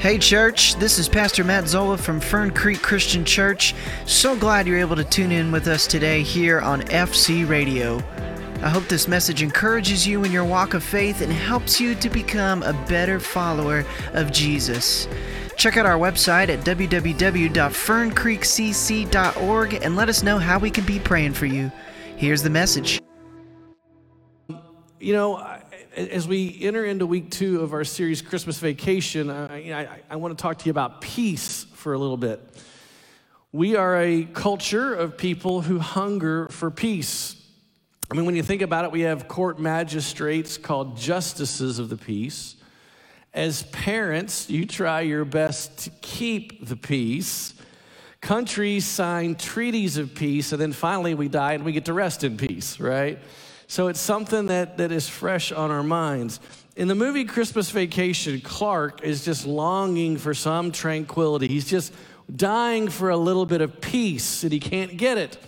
Hey, church, this is Pastor Matt Zola from Fern Creek Christian Church. So glad you're able to tune in with us today here on FC Radio. I hope this message encourages you in your walk of faith and helps you to become a better follower of Jesus. Check out our website at www.ferncreekcc.org and let us know how we can be praying for you. Here's the message. You know, as we enter into week two of our series, Christmas Vacation, I, I, I want to talk to you about peace for a little bit. We are a culture of people who hunger for peace. I mean, when you think about it, we have court magistrates called justices of the peace. As parents, you try your best to keep the peace. Countries sign treaties of peace, and then finally we die and we get to rest in peace, right? So it's something that, that is fresh on our minds. In the movie Christmas Vacation, Clark is just longing for some tranquility. He's just dying for a little bit of peace, and he can't get it.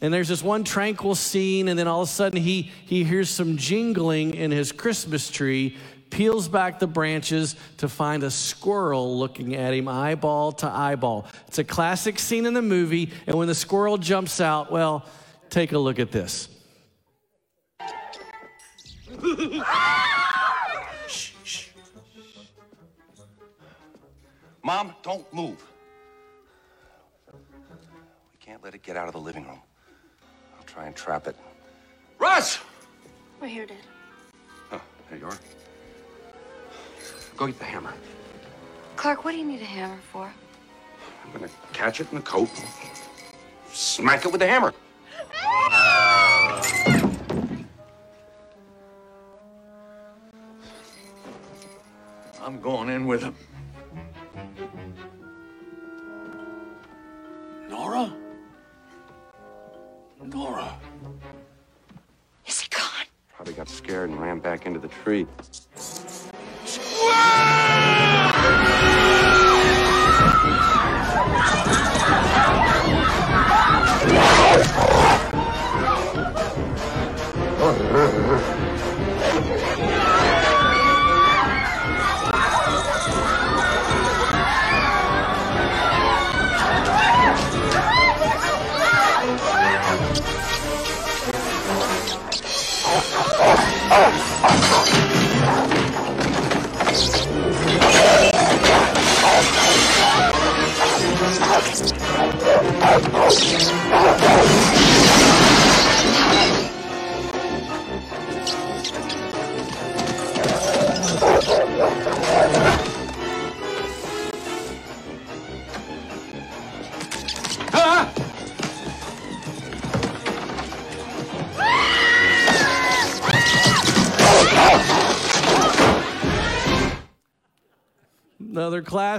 And there's this one tranquil scene, and then all of a sudden he, he hears some jingling in his Christmas tree, peels back the branches to find a squirrel looking at him eyeball to eyeball. It's a classic scene in the movie, and when the squirrel jumps out, well, take a look at this shh, shh. Mom, don't move. We can't let it get out of the living room. I'll try and trap it. Russ! We're here, Dad. Oh, there you are. Go get the hammer. Clark, what do you need a hammer for? I'm gonna catch it in the coat. Smack it with the hammer. Going in with him. Nora? Nora? Is he gone? Probably got scared and ran back into the tree. Another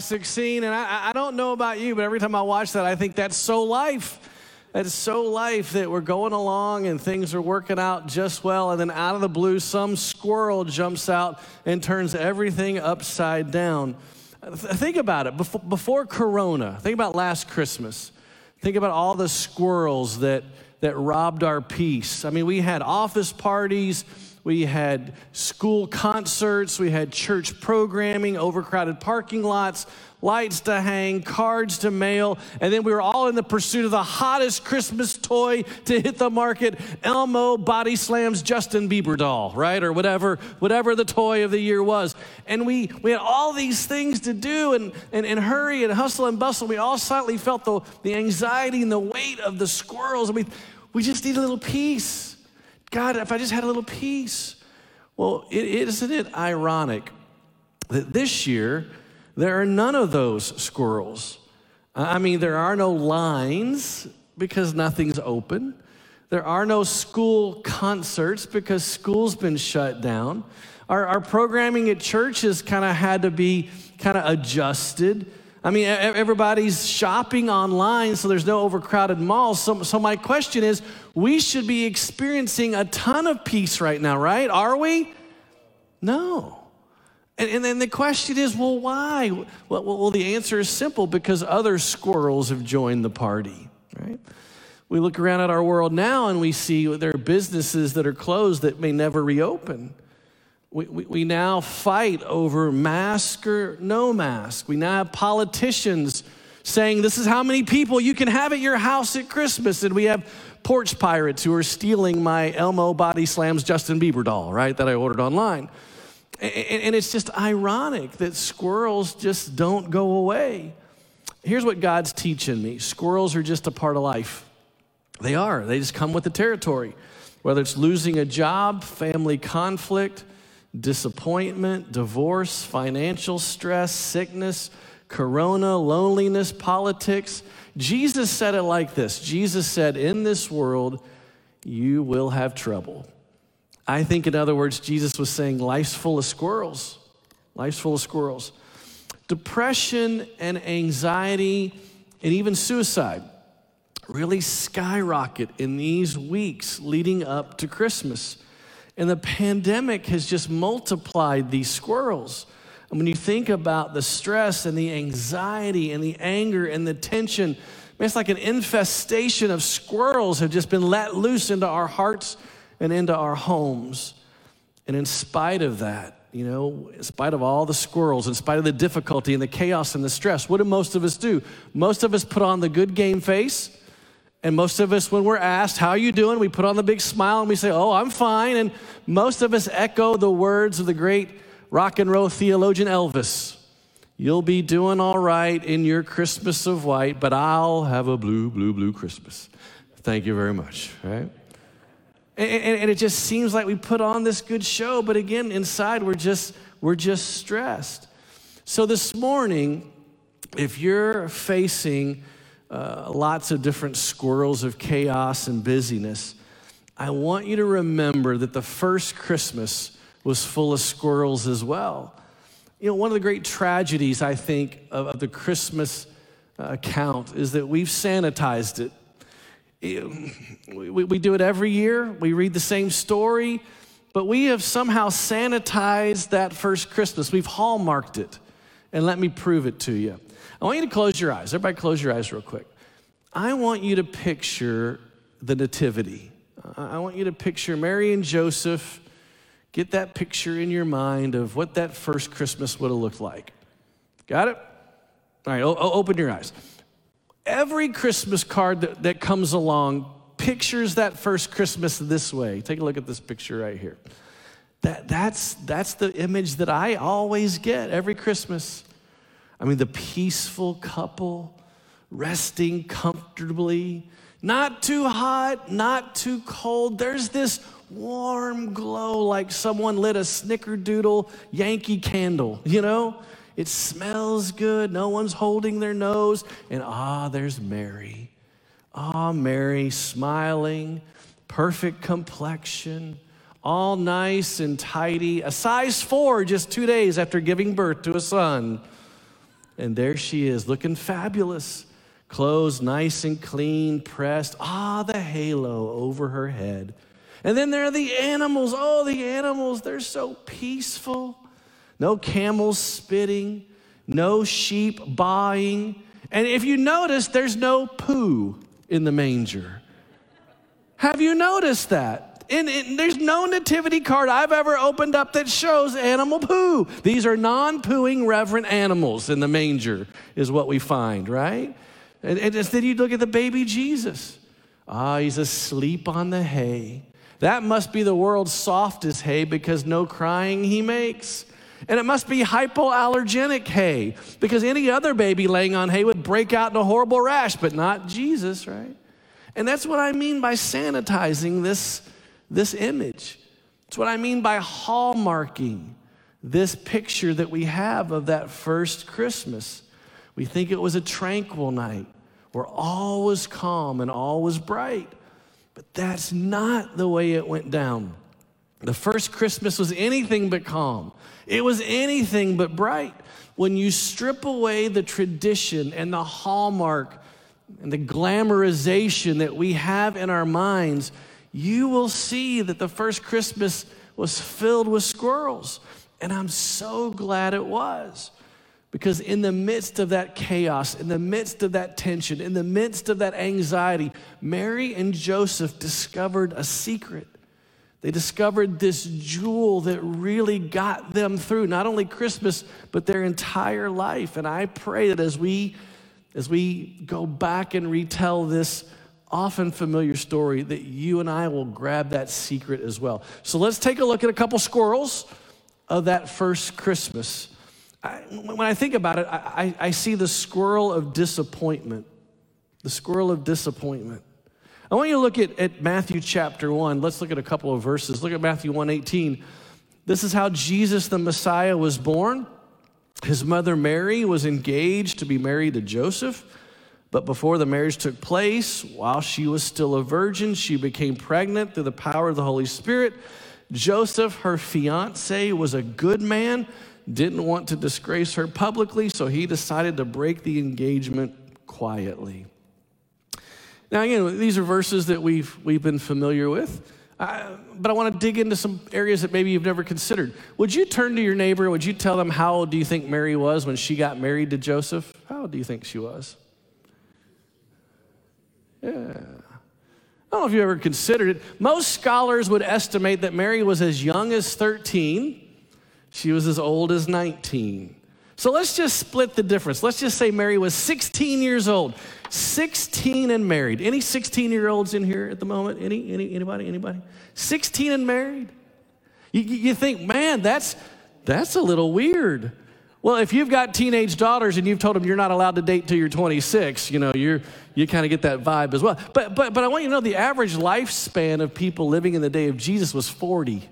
classic scene. And I, I don't know about you, but every time I watch that, I think that's so life. That's so life that we're going along and things are working out just well. And then out of the blue, some squirrel jumps out and turns everything upside down. Think about it. Before, before Corona, think about last Christmas. Think about all the squirrels that, that robbed our peace. I mean, we had office parties we had school concerts, we had church programming, overcrowded parking lots, lights to hang, cards to mail, and then we were all in the pursuit of the hottest Christmas toy to hit the market, Elmo Body Slam's Justin Bieber doll, right? Or whatever, whatever the toy of the year was. And we, we had all these things to do and, and, and hurry and hustle and bustle. We all silently felt the, the anxiety and the weight of the squirrels. I mean, we just need a little peace. God, if I just had a little peace. Well, it, isn't it ironic that this year there are none of those squirrels? I mean, there are no lines because nothing's open. There are no school concerts because school's been shut down. Our, our programming at church has kind of had to be kind of adjusted. I mean, everybody's shopping online, so there's no overcrowded malls. So, so my question is we should be experiencing a ton of peace right now, right? Are we? No. And, and then the question is, well, why? Well, well, the answer is simple because other squirrels have joined the party, right? We look around at our world now and we see there are businesses that are closed that may never reopen. We, we, now fight over mask or no mask. We now have politicians saying this is how many people you can have at your house at Christmas. And we have porch pirates who are stealing my Elmo Body Slams Justin Bieber doll, right, that I ordered online. And it's just ironic that squirrels just don't go away. Here's what God's teaching me squirrels are just a part of life. They are, they just come with the territory. Whether it's losing a job, family conflict, disappointment, divorce, financial stress, sickness, corona, loneliness, politics. Jesus said it like this Jesus said, In this world, you will have trouble. I think, in other words, Jesus was saying, Life's full of squirrels. Life's full of squirrels. Depression and anxiety and even suicide really skyrocket in these weeks leading up to Christmas. And the pandemic has just multiplied these squirrels. And when you think about the stress and the anxiety and the anger and the tension, it's like an infestation of squirrels have just been let loose into our hearts and into our homes. And in spite of that, you know, in spite of all the squirrels, in spite of the difficulty and the chaos and the stress, what do most of us do? Most of us put on the good game face. And most of us, when we're asked, How you doing? we put on the big smile and we say, Oh, I'm fine. And most of us echo the words of the great rock and roll theologian Elvis. You'll be doing all right in your Christmas of white, but I'll have a blue, blue, blue Christmas. Thank you very much, right? And, and, and, it just seems like we put on this good show, but again, inside we're just we're just stressed. So this morning, if you're facing uh, lots of different squirrels of chaos and busyness, I want you to remember that the first Christmas was full of squirrels as well. You know, one of the great tragedies, I think, of, of the Christmas uh, account is that we've sanitized it. We, we do it every year, we read the same story, but we have somehow sanitized that first Christmas. We've hallmarked it. And let me prove it to you. I want you to close your eyes. Everybody, close your eyes real quick. I want you to picture the Nativity. I want you to picture Mary and Joseph. Get that picture in your mind of what that first Christmas would have looked like. Got it? All right, o- open your eyes. Every Christmas card that, that comes along pictures that first Christmas this way. Take a look at this picture right here. That, that's, that's the image that I always get every Christmas. I mean, the peaceful couple resting comfortably, not too hot, not too cold. There's this warm glow like someone lit a snickerdoodle Yankee candle, you know? It smells good. No one's holding their nose. And ah, there's Mary. Ah, Mary smiling, perfect complexion, all nice and tidy, a size four just two days after giving birth to a son. And there she is, looking fabulous, clothes nice and clean, pressed. Ah, the halo over her head. And then there are the animals. Oh, the animals, they're so peaceful. No camels spitting, no sheep baaing. And if you notice, there's no poo in the manger. Have you noticed that? And, and, there's no nativity card I've ever opened up that shows animal poo. These are non pooing reverent animals in the manger, is what we find, right? And, and then you look at the baby Jesus. Ah, he's asleep on the hay. That must be the world's softest hay because no crying he makes. And it must be hypoallergenic hay because any other baby laying on hay would break out in a horrible rash, but not Jesus, right? And that's what I mean by sanitizing this this image. It's what I mean by hallmarking this picture that we have of that first Christmas. We think it was a tranquil night where all was calm and all was bright. But that's not the way it went down. The first Christmas was anything but calm, it was anything but bright. When you strip away the tradition and the hallmark and the glamorization that we have in our minds, you will see that the first Christmas was filled with squirrels. And I'm so glad it was. Because in the midst of that chaos, in the midst of that tension, in the midst of that anxiety, Mary and Joseph discovered a secret They discovered this jewel that really got them through not only Christmas, but their entire life. And I pray that as we, as we go back and retell this often familiar story, that you and I will grab that secret as well. So let's take a look at a couple squirrels of that first Christmas. I, when I think about it, I, I see the squirrel of disappointment. The squirrel of disappointment. I want you to look at, at Matthew chapter 1. Let's look at a couple of verses. Look at Matthew 1 18. This is how Jesus the Messiah was born. His mother Mary was engaged to be married to Joseph. But before the marriage took place, while she was still a virgin, she became pregnant through the power of the Holy Spirit. Joseph, her fiance, was a good man, didn't want to disgrace her publicly, so he decided to break the engagement quietly. Now, again, these are verses that we've, we've been familiar with, uh, but I want to dig into some areas that maybe you've never considered. Would you turn to your neighbor? Would you tell them how old do you think Mary was when she got married to Joseph? How old do you think she was? Yeah. I don't know if you ever considered it. Most scholars would estimate that Mary was as young as 13, she was as old as 19. So let's just split the difference. Let's just say Mary was 16 years old. 16 and married. Any 16 year olds in here at the moment? Any, any, anybody, anybody? 16 and married. You, you think, man, that's, that's a little weird. Well, if you've got teenage daughters and you've told them you're not allowed to date till you're 26, you know, you're, you kind of get that vibe as well. But, but, but I want you to know the average lifespan of people living in the day of Jesus was 40.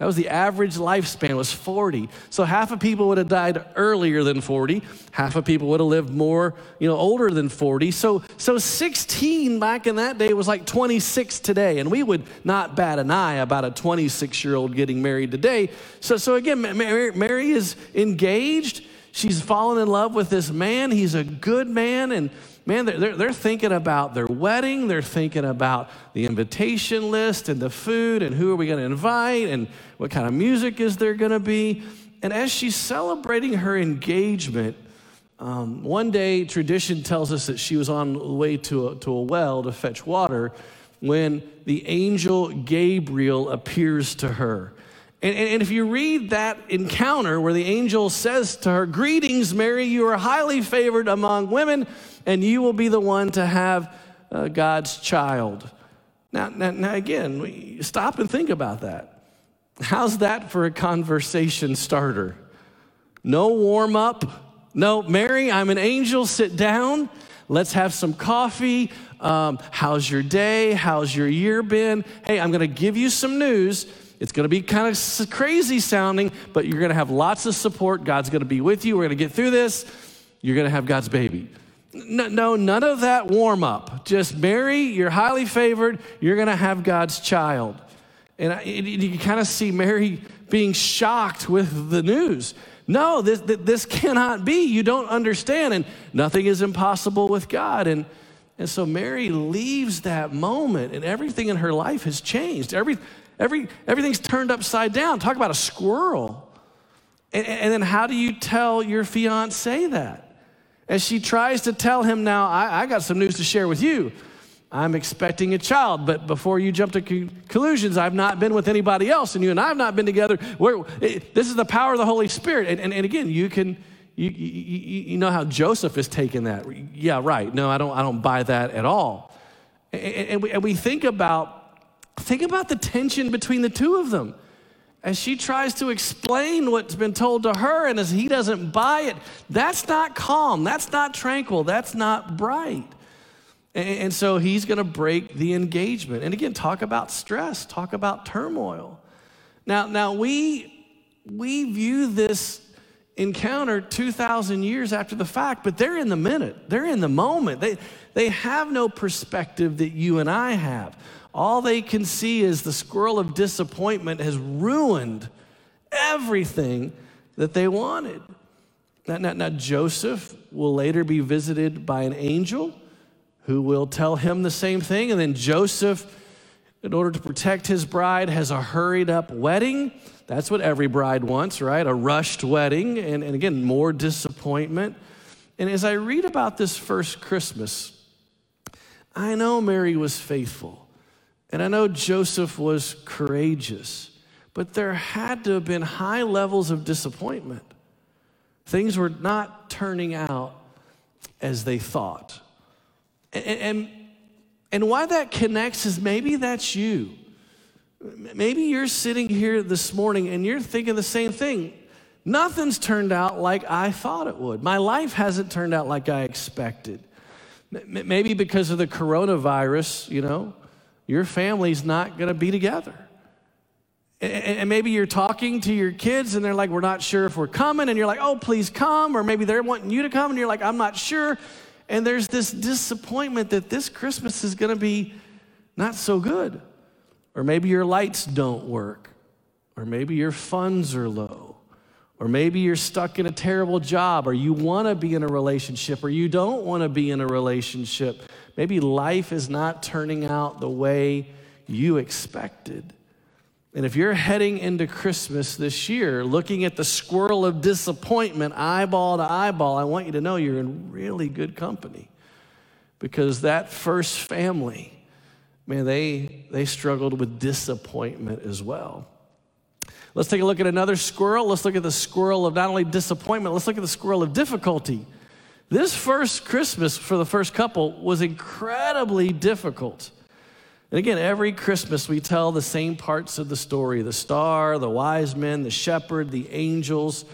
That was the average lifespan was 40. So half of people would have died earlier than 40. Half of people would have lived more, you know, older than 40. So so 16 back in that day was like 26 today. And we would not bat an eye about a 26-year-old getting married today. So so again, Mary, Mary is engaged. She's fallen in love with this man. He's a good man and man, they're, they're thinking about their wedding. They're thinking about the invitation list and the food and who are we going to invite and what kind of music is there going to be. And as she's celebrating her engagement, um, one day tradition tells us that she was on the way to a, to a well to fetch water when the angel Gabriel appears to her. And, and, if you read that encounter where the angel says to her, Greetings, Mary, you are highly favored among women, and you will be the one to have uh, God's child. Now, now, now, again, stop and think about that. How's that for a conversation starter? No warm up. No, Mary, I'm an angel. Sit down. Let's have some coffee. Um, how's your day? How's your year been? Hey, I'm going to give you some news it's going to be kind of crazy sounding, but you're going to have lots of support. God's going to be with you. We're going to get through this. You're going to have God's baby. No, no, none of that warm up. Just Mary, you're highly favored. You're going to have God's child. And I, you kind of see Mary being shocked with the news. No, this, this cannot be. You don't understand. And nothing is impossible with God. And, and so Mary leaves that moment, and everything in her life has changed. Every, Every, everything's turned upside down. Talk about a squirrel. And, and then how do you tell your fiance that? As she tries to tell him now, I, I got some news to share with you. I'm expecting a child, but before you jump to conclusions, I've not been with anybody else, and you and I have not been together. We're, it, this is the power of the Holy Spirit. And, and, and again, you can, you, you, you, know how Joseph is taking that. Yeah, right. No, I don't, I don't buy that at all. And, and, we, and we think about Think about the tension between the two of them. As she tries to explain what's been told to her, and as he doesn't buy it, that's not calm, that's not tranquil, that's not bright. And, so he's gonna break the engagement. And again, talk about stress, talk about turmoil. Now, now we we view this encounter 2,000 years after the fact, but they're in the minute, they're in the moment. They, they have no perspective that you and I have. All they can see is the squirrel of disappointment has ruined everything that they wanted. Now, now, now, Joseph will later be visited by an angel who will tell him the same thing. And then Joseph, in order to protect his bride, has a hurried up wedding. That's what every bride wants, right? A rushed wedding. And, and again, more disappointment. And as I read about this first Christmas, I know Mary was faithful. And I know Joseph was courageous, but there had to have been high levels of disappointment. Things were not turning out as they thought. And, and, and why that connects is maybe that's you. Maybe you're sitting here this morning and you're thinking the same thing. Nothing's turned out like I thought it would. My life hasn't turned out like I expected. Maybe because of the coronavirus, you know, your family's not going to be together. And maybe you're talking to your kids and they're like, we're not sure if we're coming. And you're like, oh, please come. Or maybe they're wanting you to come and you're like, I'm not sure. And there's this disappointment that this Christmas is going to be not so good. Or maybe your lights don't work. Or maybe your funds are low. Or maybe you're stuck in a terrible job, or you want to be in a relationship, or you don't want to be in a relationship. Maybe life is not turning out the way you expected. And if you're heading into Christmas this year looking at the squirrel of disappointment eyeball to eyeball, I want you to know you're in really good company. Because that first family, man, they, they struggled with disappointment as well. Let's take a look at another squirrel. Let's look at the squirrel of not only disappointment, let's look at the squirrel of difficulty. This first Christmas for the first couple was incredibly difficult. And again, every Christmas we tell the same parts of the story the star, the wise men, the shepherd, the angels.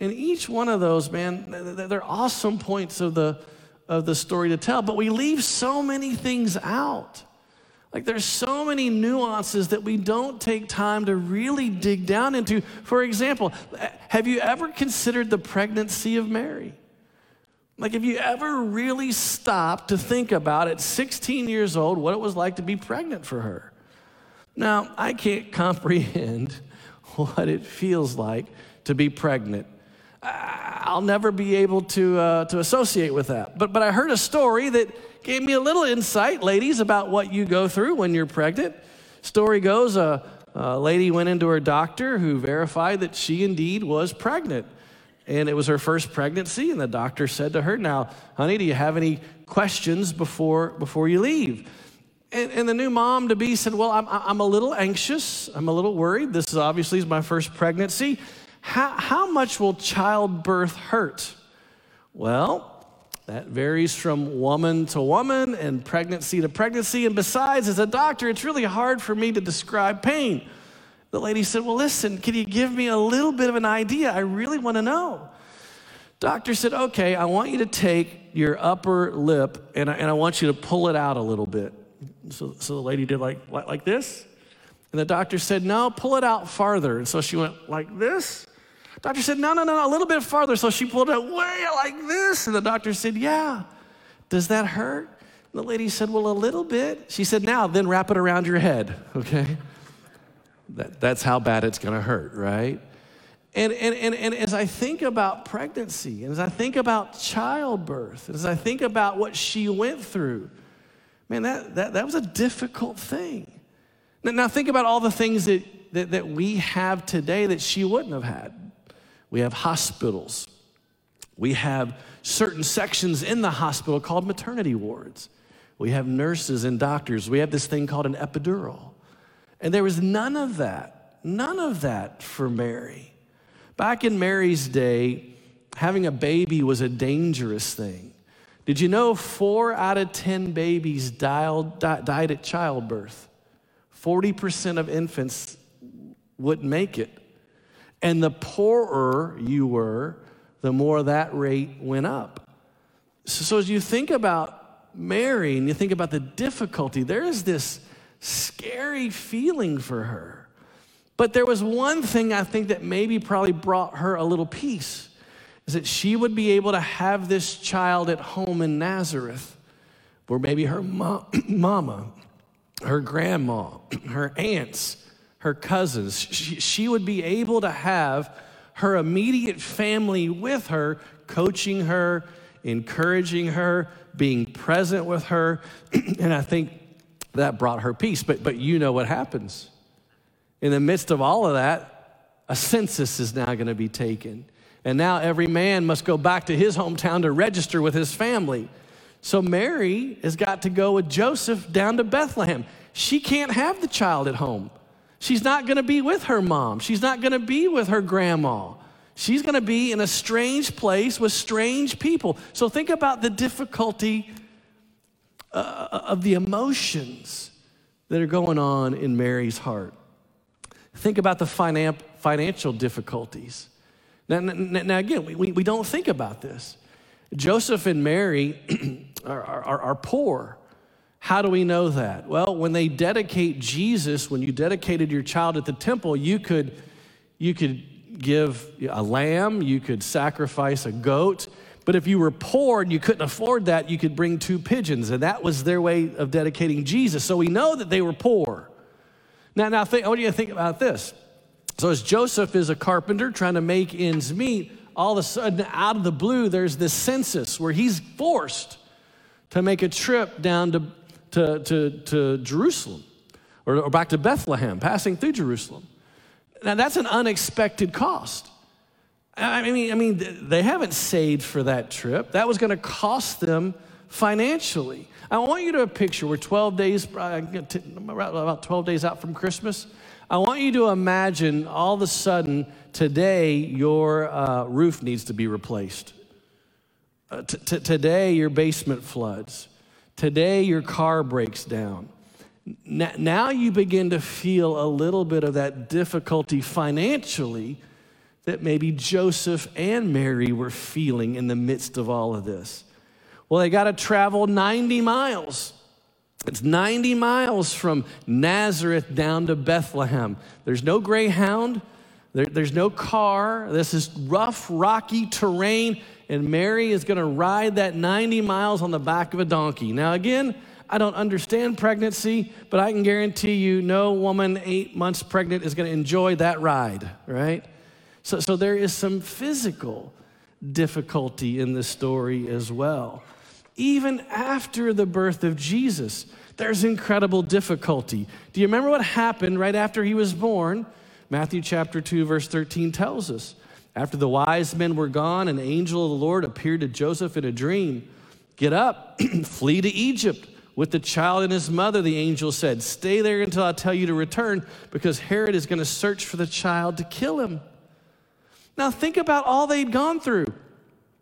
And each one of those, man, they're awesome points of the, of the story to tell, but we leave so many things out. Like there's so many nuances that we don't take time to really dig down into. For example, have you ever considered the pregnancy of Mary? Like, have you ever really stopped to think about at 16 years old what it was like to be pregnant for her? Now, I can't comprehend what it feels like to be pregnant. I'll never be able to, uh, to associate with that. But, but I heard a story that gave me a little insight, ladies, about what you go through when you're pregnant. Story goes a, a lady went into her doctor who verified that she indeed was pregnant. And it was her first pregnancy, and the doctor said to her, Now, honey, do you have any questions before, before you leave? And, and the new mom to be said, Well, I'm, I'm a little anxious. I'm a little worried. This is obviously my first pregnancy. How, how much will childbirth hurt? Well, that varies from woman to woman and pregnancy to pregnancy. And besides, as a doctor, it's really hard for me to describe pain. The lady said, Well, listen, can you give me a little bit of an idea? I really want to know. Doctor said, Okay, I want you to take your upper lip and I, and I want you to pull it out a little bit. So, so the lady did like, like, like this. And the doctor said, No, pull it out farther. And so she went like this. Doctor said, no, no, no, a little bit farther. So she pulled it way like this. And the doctor said, yeah. Does that hurt? And the lady said, well, a little bit. She said, now then wrap it around your head, okay? That, that's how bad it's gonna hurt, right? And, and, and, and as I think about pregnancy, and as I think about childbirth, and as I think about what she went through, man, that, that, that was a difficult thing. Now, now think about all the things that, that, that we have today that she wouldn't have had. We have hospitals. We have certain sections in the hospital called maternity wards. We have nurses and doctors. We have this thing called an epidural. And there was none of that, none of that for Mary. Back in Mary's day, having a baby was a dangerous thing. Did you know four out of 10 babies died, died at childbirth? 40% of infants wouldn't make it. And the poorer you were, the more that rate went up. So, so, as you think about Mary and you think about the difficulty, there is this scary feeling for her. But there was one thing I think that maybe probably brought her a little peace is that she would be able to have this child at home in Nazareth, where maybe her mama, her grandma, her aunts, her cousins. She, she would be able to have her immediate family with her, coaching her, encouraging her, being present with her. and I think that brought her peace. But, but you know what happens. In the midst of all of that, a census is now going to be taken. And now every man must go back to his hometown to register with his family. So Mary has got to go with Joseph down to Bethlehem. She can't have the child at home. She's not going to be with her mom. She's not going to be with her grandma. She's going to be in a strange place with strange people. So think about the difficulty uh, of the emotions that are going on in Mary's heart. Think about the finan- financial difficulties. Now, now, now again, we, we don't think about this. Joseph and Mary are, are, are poor. How do we know that? Well, when they dedicate Jesus, when you dedicated your child at the temple, you could, you could give a lamb, you could sacrifice a goat. But if you were poor and you couldn't afford that, you could bring two pigeons. And that was their way of dedicating Jesus. So we know that they were poor. Now, now think, what do you think about this? So as Joseph is a carpenter trying to make ends meet, all of a sudden, out of the blue, there's this census where he's forced to make a trip down to, to, to, to Jerusalem or, or back to Bethlehem, passing through Jerusalem. Now, that's an unexpected cost. I mean, I mean, they haven't saved for that trip. That was going to cost them financially. I want you to picture we're 12 days, uh, about 12 days out from Christmas. I want you to imagine all of a sudden today your uh, roof needs to be replaced. Uh, today your basement floods. Today your car breaks down. N- now you begin to feel a little bit of that difficulty financially that maybe Joseph and Mary were feeling in the midst of all of this. Well, they got to travel 90 miles. It's 90 miles from Nazareth down to Bethlehem. There's no Greyhound, there, there's no car. This is rough, rocky terrain, and Mary is going to ride that 90 miles on the back of a donkey. Now, again, I don't understand pregnancy, but I can guarantee you no woman eight months pregnant is going to enjoy that ride, right? So, so there is some physical difficulty in this story as well. Even after the birth of Jesus, there's incredible difficulty. Do you remember what happened right after he was born? Matthew chapter 2, verse 13 tells us. After the wise men were gone, an angel of the Lord appeared to Joseph in a dream. Get up, flee to Egypt. With the child and his mother, the angel said, Stay there until I tell you to return, because Herod is going to search for the child to kill him. Now, think about all they'd gone through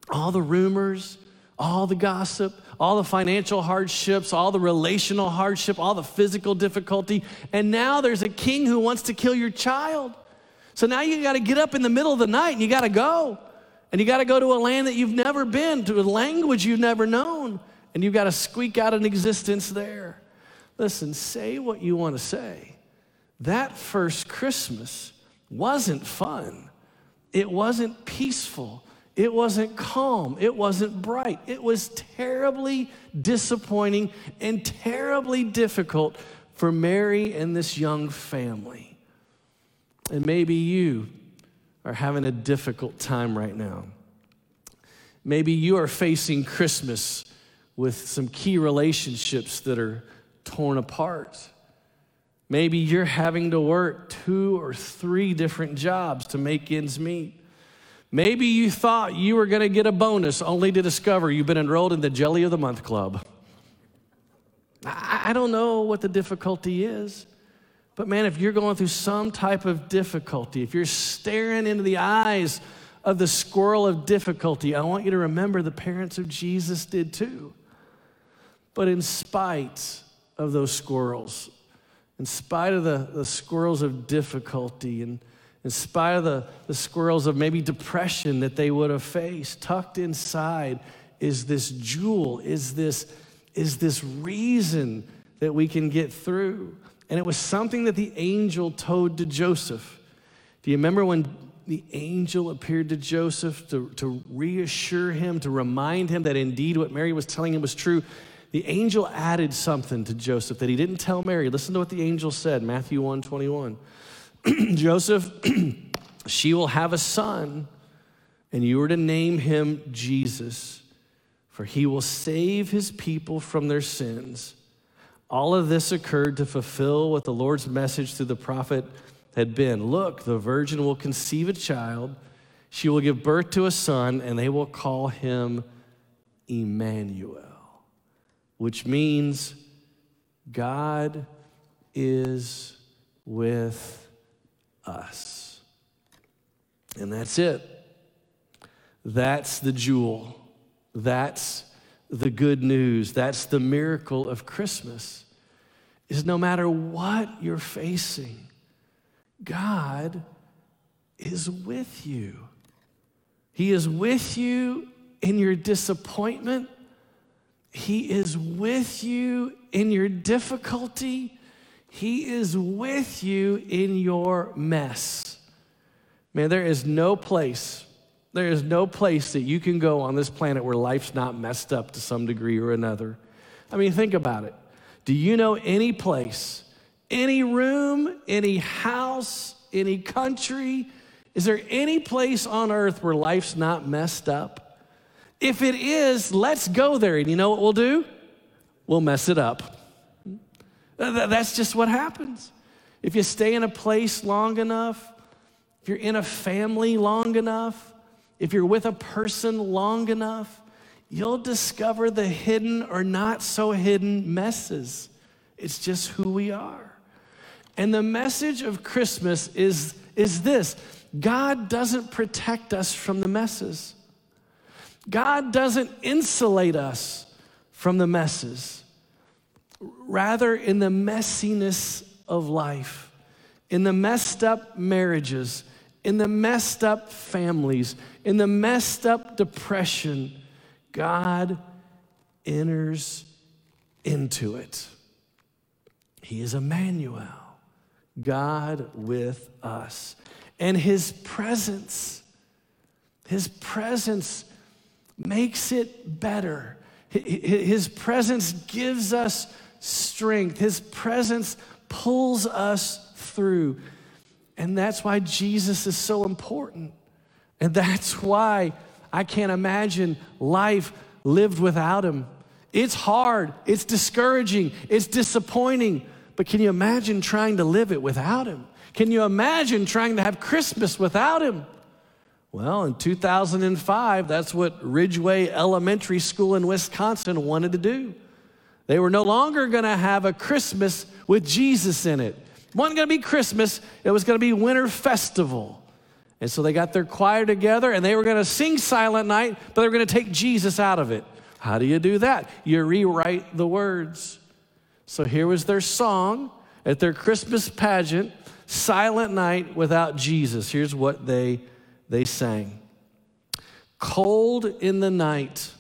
all the rumors, all the gossip, all the financial hardships, all the relational hardship, all the physical difficulty. And now there's a king who wants to kill your child. So now you got to get up in the middle of the night and you got to go. And you got to go to a land that you've never been, to a language you've never known. And you've got to squeak out an existence there. Listen, say what you want to say. That first Christmas wasn't fun, it wasn't peaceful. It wasn't calm. It wasn't bright. It was terribly disappointing and terribly difficult for Mary and this young family. And maybe you are having a difficult time right now. Maybe you are facing Christmas with some key relationships that are torn apart. Maybe you're having to work two or three different jobs to make ends meet. Maybe you thought you were going to get a bonus only to discover you've been enrolled in the Jelly of the Month Club. I, don't know what the difficulty is, but man, if you're going through some type of difficulty, if you're staring into the eyes of the squirrel of difficulty, I want you to remember the parents of Jesus did too. But in spite of those squirrels, in spite of the, the squirrels of difficulty and in spite of the, the squirrels of maybe depression that they would have faced, tucked inside is this jewel, is this, is this reason that we can get through. And it was something that the angel told to Joseph. Do you remember when the angel appeared to Joseph to, to reassure him, to remind him that indeed what Mary was telling him was true? The angel added something to Joseph that he didn't tell Mary. Listen to what the angel said, Matthew 1 21. Joseph, she will have a son, and you are to name him Jesus, for he will save his people from their sins. All of this occurred to fulfill what the Lord's message through the prophet had been Look, the virgin will conceive a child, she will give birth to a son, and they will call him Emmanuel. Which means God is with us. And that's it. That's the jewel. That's the good news. That's the miracle of Christmas. Is no matter what you're facing, God is with you. He is with you in your disappointment. He is with you in your difficulty. He is with you in your mess. Man, there is no place, there is no place that you can go on this planet where life's not messed up to some degree or another. I mean, think about it. Do you know any place, any room, any house, any country? Is there any place on earth where life's not messed up? If it is, let's go there. And you know what we'll do? We'll mess it up. That's just what happens. If you stay in a place long enough, if you're in a family long enough, if you're with a person long enough, you'll discover the hidden or not so hidden messes. It's just who we are. And the message of Christmas is, is this God doesn't protect us from the messes. God doesn't insulate us from the messes. Rather, in the messiness of life, in the messed up marriages, in the messed up families, in the messed up depression, God enters into it. He is Emmanuel, God with us. And his presence, his presence makes it better. His presence gives us strength, His presence pulls us through. And that's why Jesus is so important. And that's why I can't imagine life lived without Him. It's hard, it's discouraging, it's disappointing. But can you imagine trying to live it without Him? Can you imagine trying to have Christmas without Him? Well, in 2005, that's what Ridgeway Elementary School in Wisconsin wanted to do. They were no longer going to have a Christmas with Jesus in it. It wasn't going to be Christmas, it was going to be Winter Festival. And so they got their choir together and they were going to sing Silent Night, but they were going to take Jesus out of it. How do you do that? You rewrite the words. So here was their song at their Christmas pageant Silent Night without Jesus. Here's what they they sang. Cold in the night,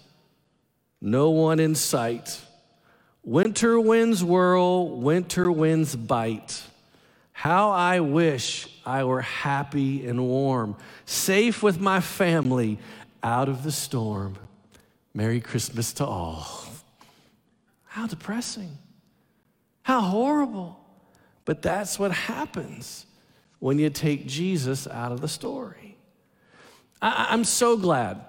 no one in sight. Winter winds whirl, winter winds bite. How I wish I were happy and warm, safe with my family out of the storm. Merry Christmas to all. How depressing. How horrible. But that's what happens when you take Jesus out of the story. I, am so glad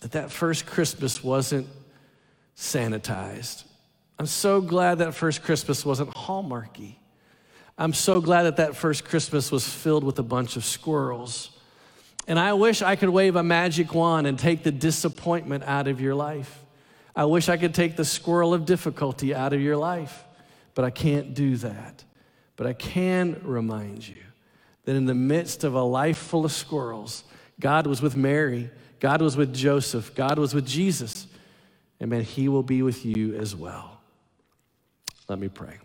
that that first Christmas wasn't sanitized. I'm so glad that first Christmas wasn't hallmarky. I'm so glad that that first Christmas was filled with a bunch of squirrels. And I wish I could wave a magic wand and take the disappointment out of your life. I wish I could take the squirrel of difficulty out of your life, but I can't do that. But I can remind you that in the midst of a life full of squirrels, God was with Mary, God was with Joseph, God was with Jesus. And man, He will be with you as well. Let me pray.